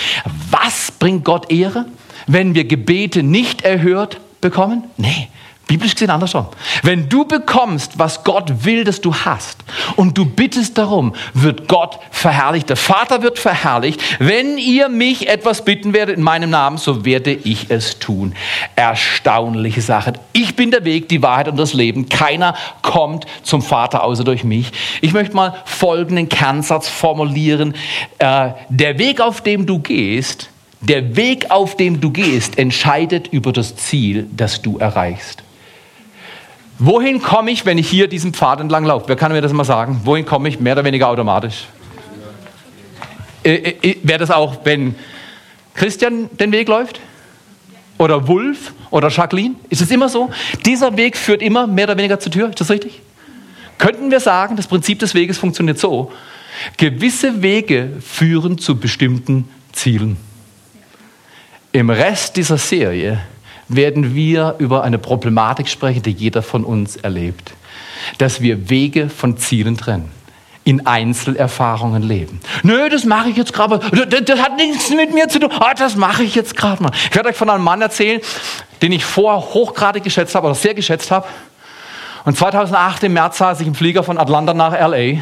Speaker 2: Was bringt Gott Ehre, wenn wir Gebete nicht erhört bekommen? Nee. Biblisch gesehen andersrum. Wenn du bekommst, was Gott will, dass du hast, und du bittest darum, wird Gott verherrlicht. Der Vater wird verherrlicht. Wenn ihr mich etwas bitten werdet in meinem Namen, so werde ich es tun. Erstaunliche Sache. Ich bin der Weg, die Wahrheit und das Leben. Keiner kommt zum Vater außer durch mich. Ich möchte mal folgenden Kernsatz formulieren. Äh, der Weg, auf dem du gehst, der Weg, auf dem du gehst, entscheidet über das Ziel, das du erreichst. Wohin komme ich, wenn ich hier diesen Pfad entlang laufe? Wer kann mir das mal sagen? Wohin komme ich? Mehr oder weniger automatisch. Äh, äh, Wäre das auch, wenn Christian den Weg läuft? Oder Wulf? Oder Jacqueline? Ist es immer so? Dieser Weg führt immer mehr oder weniger zur Tür. Ist das richtig? Könnten wir sagen, das Prinzip des Weges funktioniert so. Gewisse Wege führen zu bestimmten Zielen. Im Rest dieser Serie werden wir über eine Problematik sprechen, die jeder von uns erlebt. Dass wir Wege von Zielen trennen in Einzelerfahrungen leben. Nö, das mache ich jetzt gerade. Das, das, hat nichts mit mir zu tun. Ah, das mache ich jetzt gerade mal. Ich werde euch von einem Mann erzählen, den ich vorher hochgradig geschätzt habe oder sehr geschätzt habe. Und 2008 im März saß ich im Flieger von Atlanta nach LA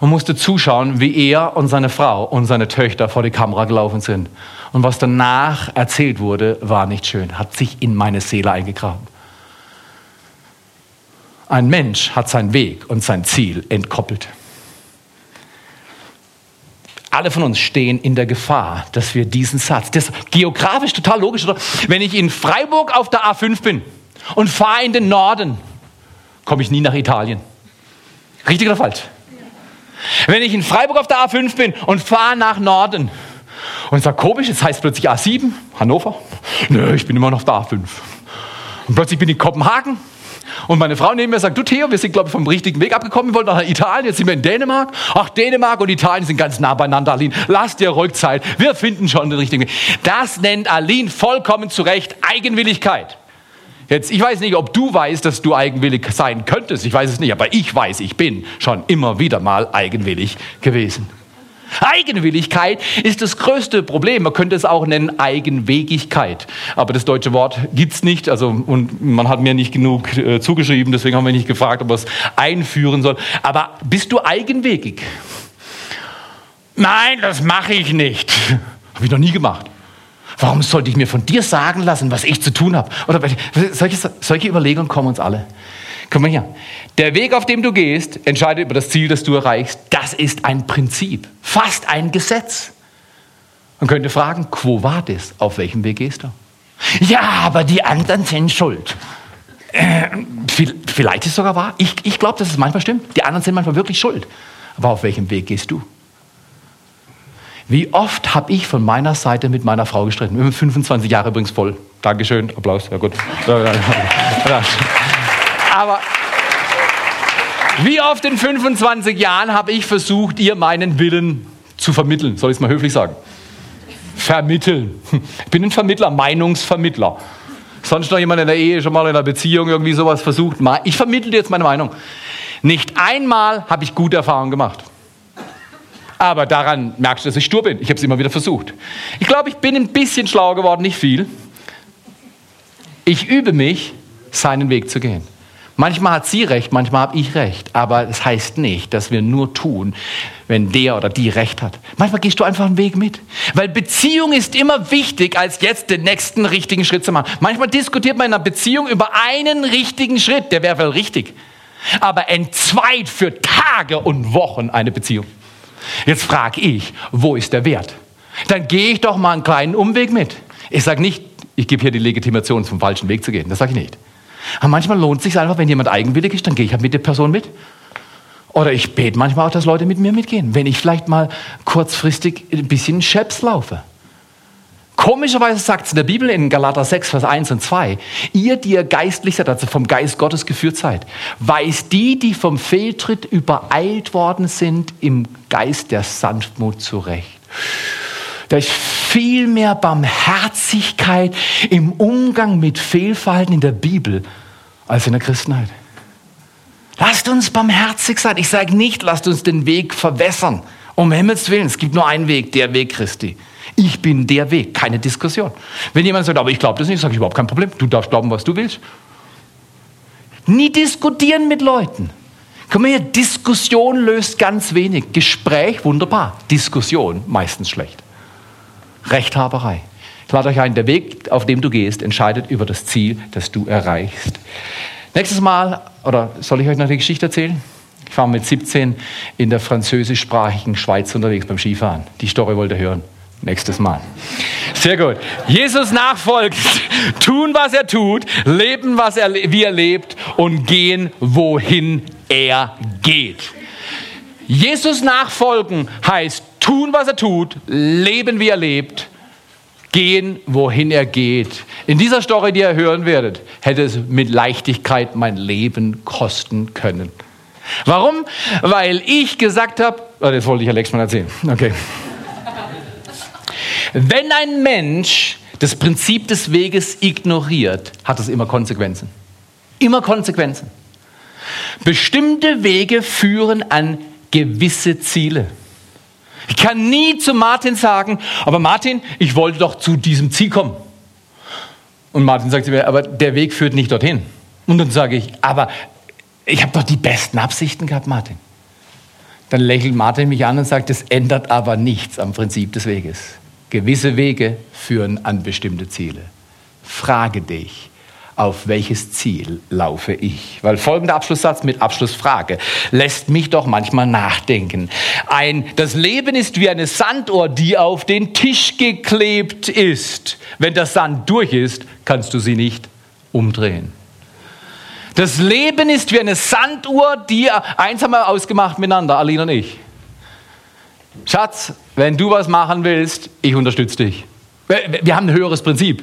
Speaker 2: und musste zuschauen, wie er und seine Frau und seine Töchter vor die Kamera gelaufen sind. Und was danach erzählt wurde, war nicht schön, hat sich in meine Seele eingegraben. Ein Mensch hat seinen Weg und sein Ziel entkoppelt. Alle von uns stehen in der Gefahr, dass wir diesen Satz, das ist geografisch total logisch, oder? Wenn ich in Freiburg auf der A5 bin und fahre in den Norden, komme ich nie nach Italien. Richtig oder falsch? Wenn ich in Freiburg auf der A5 bin und fahre nach Norden, und sagt, komisch, jetzt heißt plötzlich A7, Hannover. Nö, ich bin immer noch da, A5. Und plötzlich bin ich in Kopenhagen. Und meine Frau neben mir sagt, du Theo, wir sind, glaube ich, vom richtigen Weg abgekommen. Wir wollten nach Italien, jetzt sind wir in Dänemark. Ach, Dänemark und Italien sind ganz nah beieinander, Aline. Lass dir ruhig Zeit. Wir finden schon den richtigen Weg. Das nennt Aline vollkommen zu Recht Eigenwilligkeit. Jetzt, ich weiß nicht, ob du weißt, dass du eigenwillig sein könntest. Ich weiß es nicht, aber ich weiß, ich bin schon immer wieder mal eigenwillig gewesen. Eigenwilligkeit ist das größte Problem. Man könnte es auch nennen Eigenwegigkeit. Aber das deutsche Wort gibt's nicht. Also, und man hat mir nicht genug äh, zugeschrieben, deswegen haben wir nicht gefragt, ob er es einführen soll. Aber bist du eigenwegig? Nein, das mache ich nicht. Habe ich noch nie gemacht. Warum sollte ich mir von dir sagen lassen, was ich zu tun habe? Oder solche, solche Überlegungen kommen uns alle. Komm mal hier. Der Weg, auf dem du gehst, entscheidet über das Ziel, das du erreichst. Das ist ein Prinzip, fast ein Gesetz. Man könnte fragen, quo vadis? Auf welchem Weg gehst du? Ja, aber die anderen sind schuld. Äh, vielleicht ist es sogar wahr. Ich, ich glaube, dass es manchmal stimmt. Die anderen sind manchmal wirklich schuld. Aber auf welchem Weg gehst du? Wie oft habe ich von meiner Seite mit meiner Frau gestritten? Wir haben 25 Jahre übrigens voll. Dankeschön, Applaus, ja gut. Aber wie oft in 25 Jahren habe ich versucht, ihr meinen Willen zu vermitteln? Soll ich es mal höflich sagen? Vermitteln. Ich bin ein Vermittler, Meinungsvermittler. Sonst noch jemand in der Ehe, schon mal in einer Beziehung irgendwie sowas versucht? Ich vermittle dir jetzt meine Meinung. Nicht einmal habe ich gute Erfahrungen gemacht. Aber daran merkst du, dass ich stur bin. Ich habe es immer wieder versucht. Ich glaube, ich bin ein bisschen schlauer geworden, nicht viel. Ich übe mich, seinen Weg zu gehen. Manchmal hat sie recht, manchmal habe ich recht. Aber es das heißt nicht, dass wir nur tun, wenn der oder die recht hat. Manchmal gehst du einfach einen Weg mit. Weil Beziehung ist immer wichtig, als jetzt den nächsten richtigen Schritt zu machen. Manchmal diskutiert man in einer Beziehung über einen richtigen Schritt, der wäre wohl richtig. Aber entzweit für Tage und Wochen eine Beziehung. Jetzt frage ich, wo ist der Wert? Dann gehe ich doch mal einen kleinen Umweg mit. Ich sage nicht, ich gebe hier die Legitimation, zum falschen Weg zu gehen. Das sage ich nicht. Aber manchmal lohnt es sich einfach, wenn jemand eigenwillig ist, dann gehe ich halt mit der Person mit. Oder ich bete manchmal auch, dass Leute mit mir mitgehen, wenn ich vielleicht mal kurzfristig ein bisschen Scheps laufe. Komischerweise sagt es in der Bibel in Galater 6, Vers 1 und 2, ihr, die ihr geistlich seid, also vom Geist Gottes geführt seid, weist die, die vom Fehltritt übereilt worden sind, im Geist der Sanftmut zurecht. Da ist viel mehr Barmherzigkeit im Umgang mit Fehlverhalten in der Bibel als in der Christenheit. Lasst uns barmherzig sein. Ich sage nicht, lasst uns den Weg verwässern. Um Himmels Willen, es gibt nur einen Weg, der Weg Christi. Ich bin der Weg, keine Diskussion. Wenn jemand sagt, aber ich glaube das nicht, sage ich überhaupt kein Problem. Du darfst glauben, was du willst. Nie diskutieren mit Leuten. Komm mal her, Diskussion löst ganz wenig. Gespräch wunderbar, Diskussion meistens schlecht. Rechthaberei. Ich lade euch ein, der Weg, auf dem du gehst, entscheidet über das Ziel, das du erreichst. Nächstes Mal, oder soll ich euch noch eine Geschichte erzählen? Ich war mit 17 in der französischsprachigen Schweiz unterwegs beim Skifahren. Die Story wollt ihr hören. Nächstes Mal. Sehr gut. Jesus nachfolgen, tun, was er tut, leben, was er, wie er lebt und gehen, wohin er geht. Jesus nachfolgen heißt tun, was er tut, leben, wie er lebt, gehen, wohin er geht. In dieser Story, die ihr hören werdet, hätte es mit Leichtigkeit mein Leben kosten können. Warum? Weil ich gesagt habe, oh, das wollte ich Alex mal erzählen. Okay. Wenn ein Mensch das Prinzip des Weges ignoriert, hat es immer Konsequenzen. Immer Konsequenzen. Bestimmte Wege führen an gewisse Ziele. Ich kann nie zu Martin sagen, aber Martin, ich wollte doch zu diesem Ziel kommen. Und Martin sagt mir, aber der Weg führt nicht dorthin. Und dann sage ich, aber ich habe doch die besten Absichten gehabt, Martin. Dann lächelt Martin mich an und sagt, es ändert aber nichts am Prinzip des Weges. Gewisse Wege führen an bestimmte Ziele. Frage dich, auf welches Ziel laufe ich? Weil folgender Abschlusssatz mit Abschlussfrage lässt mich doch manchmal nachdenken. Ein, das Leben ist wie eine Sanduhr, die auf den Tisch geklebt ist. Wenn der Sand durch ist, kannst du sie nicht umdrehen. Das Leben ist wie eine Sanduhr, die eins haben wir ausgemacht miteinander, Aline und ich. Schatz, wenn du was machen willst, ich unterstütze dich. Wir haben ein höheres Prinzip.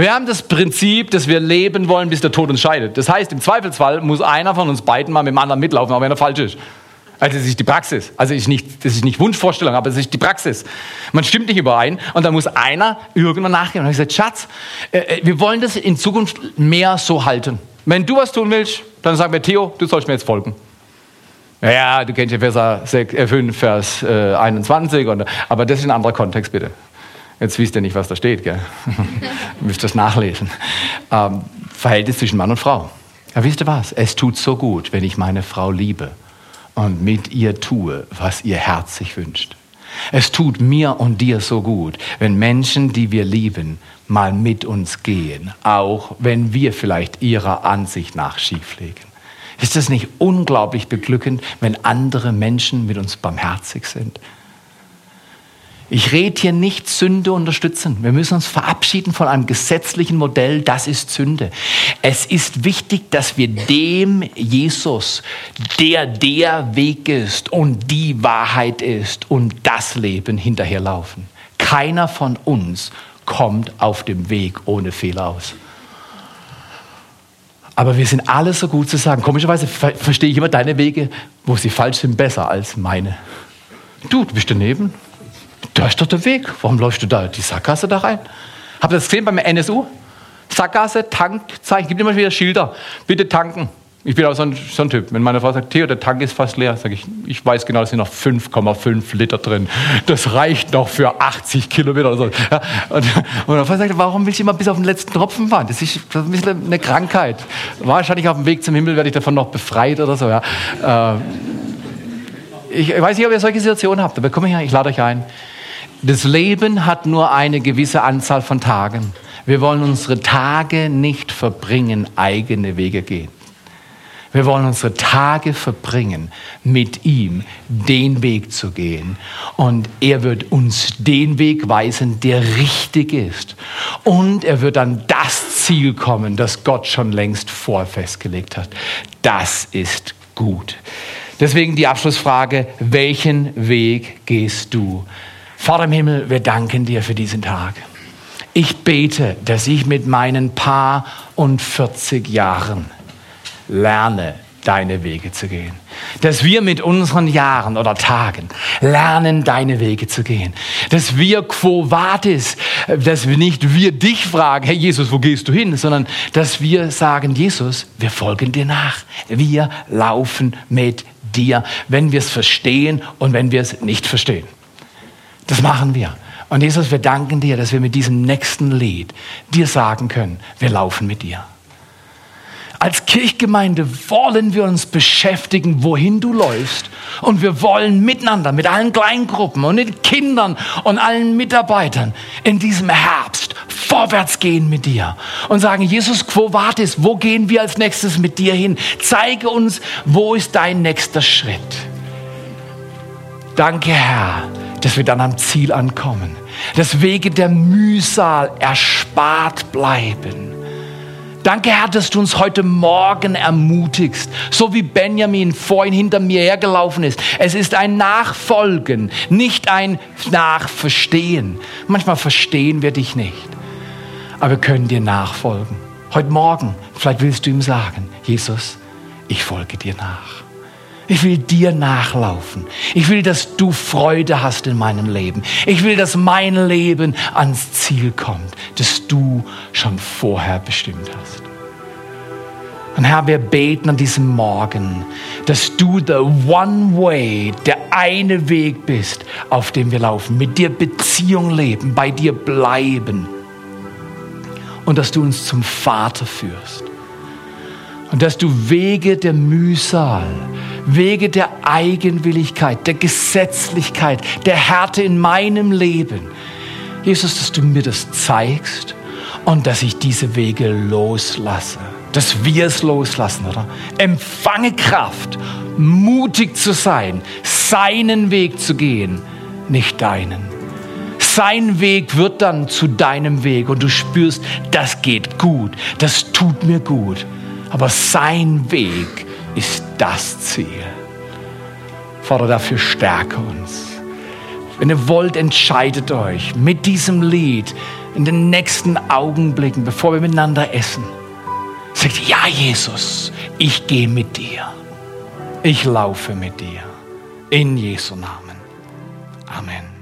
Speaker 2: Wir haben das Prinzip, dass wir leben wollen, bis der Tod uns scheidet. Das heißt, im Zweifelsfall muss einer von uns beiden mal mit dem anderen mitlaufen, auch wenn er falsch ist. Also das ist die Praxis. Also ist nicht, das ist nicht Wunschvorstellung, aber das ist die Praxis. Man stimmt nicht überein und dann muss einer irgendwann nachgeben. Und ich gesagt, Schatz, äh, äh, wir wollen das in Zukunft mehr so halten. Wenn du was tun willst, dann sag mir, Theo, du sollst mir jetzt folgen. Ja, du kennst ja Vers 5, Vers äh, 21, und, aber das ist ein anderer Kontext, bitte. Jetzt wisst ihr nicht, was da steht, gell? Müsst das nachlesen. Ähm, Verhältnis zwischen Mann und Frau. Ja, wisst ihr was? Es tut so gut, wenn ich meine Frau liebe und mit ihr tue, was ihr Herz sich wünscht. Es tut mir und dir so gut, wenn Menschen, die wir lieben, mal mit uns gehen, auch wenn wir vielleicht ihrer Ansicht nach schieflegen. Ist es nicht unglaublich beglückend, wenn andere Menschen mit uns barmherzig sind? Ich rede hier nicht Sünde unterstützen. Wir müssen uns verabschieden von einem gesetzlichen Modell, das ist Sünde. Es ist wichtig, dass wir dem Jesus, der der Weg ist und die Wahrheit ist und das Leben hinterherlaufen. Keiner von uns kommt auf dem Weg ohne Fehler aus. Aber wir sind alle so gut zu sagen. Komischerweise verstehe ich immer deine Wege, wo sie falsch sind, besser als meine. Du, du bist daneben. Da ist doch der Weg. Warum läufst du da die Sackgasse da rein? Habt ihr das gesehen beim NSU? Sackgasse, Tankzeichen, gibt immer wieder Schilder. Bitte tanken. Ich bin auch so ein, so ein, Typ. Wenn meine Frau sagt, Theo, der Tank ist fast leer, sage ich, ich weiß genau, da sind noch 5,5 Liter drin. Das reicht noch für 80 Kilometer oder so. Und meine Frau sagt, warum willst du immer bis auf den letzten Tropfen fahren? Das ist, das ist ein bisschen eine Krankheit. Wahrscheinlich auf dem Weg zum Himmel werde ich davon noch befreit oder so. Ja. Äh, ich weiß nicht, ob ihr solche Situationen habt, aber komm her, ich lade euch ein. Das Leben hat nur eine gewisse Anzahl von Tagen. Wir wollen unsere Tage nicht verbringen, eigene Wege gehen. Wir wollen unsere Tage verbringen, mit ihm den Weg zu gehen. Und er wird uns den Weg weisen, der richtig ist. Und er wird an das Ziel kommen, das Gott schon längst vorfestgelegt hat. Das ist gut. Deswegen die Abschlussfrage, welchen Weg gehst du? Vater im Himmel, wir danken dir für diesen Tag. Ich bete, dass ich mit meinen paar und 40 Jahren lerne, deine Wege zu gehen. Dass wir mit unseren Jahren oder Tagen lernen, deine Wege zu gehen. Dass wir quo vadis, dass wir nicht wir dich fragen, hey Jesus, wo gehst du hin, sondern dass wir sagen, Jesus, wir folgen dir nach. Wir laufen mit dir, wenn wir es verstehen und wenn wir es nicht verstehen. Das machen wir. Und Jesus, wir danken dir, dass wir mit diesem nächsten Lied dir sagen können, wir laufen mit dir. Als Kirchgemeinde wollen wir uns beschäftigen, wohin du läufst. Und wir wollen miteinander, mit allen Kleingruppen und mit Kindern und allen Mitarbeitern in diesem Herbst vorwärts gehen mit dir und sagen, Jesus, quo vadis, wo gehen wir als nächstes mit dir hin? Zeige uns, wo ist dein nächster Schritt? Danke, Herr, dass wir dann am Ziel ankommen, dass Wege der Mühsal erspart bleiben. Danke, Herr, dass du uns heute Morgen ermutigst, so wie Benjamin vorhin hinter mir hergelaufen ist. Es ist ein Nachfolgen, nicht ein Nachverstehen. Manchmal verstehen wir dich nicht, aber wir können dir nachfolgen. Heute Morgen, vielleicht willst du ihm sagen, Jesus, ich folge dir nach. Ich will dir nachlaufen. Ich will, dass du Freude hast in meinem Leben. Ich will, dass mein Leben ans Ziel kommt, das du schon vorher bestimmt hast. Und Herr, wir beten an diesem Morgen, dass du der One Way, der eine Weg bist, auf dem wir laufen, mit dir Beziehung leben, bei dir bleiben. Und dass du uns zum Vater führst. Und dass du Wege der Mühsal, Wege der Eigenwilligkeit, der Gesetzlichkeit, der Härte in meinem Leben. Jesus, dass du mir das zeigst und dass ich diese Wege loslasse. Dass wir es loslassen, oder? Empfange Kraft, mutig zu sein, seinen Weg zu gehen, nicht deinen. Sein Weg wird dann zu deinem Weg und du spürst, das geht gut, das tut mir gut. Aber sein Weg ist das Ziel. Vater, dafür stärke uns. Wenn ihr wollt, entscheidet euch mit diesem Lied in den nächsten Augenblicken, bevor wir miteinander essen. Sagt, ja, Jesus, ich gehe mit dir. Ich laufe mit dir. In Jesu Namen. Amen. Amen.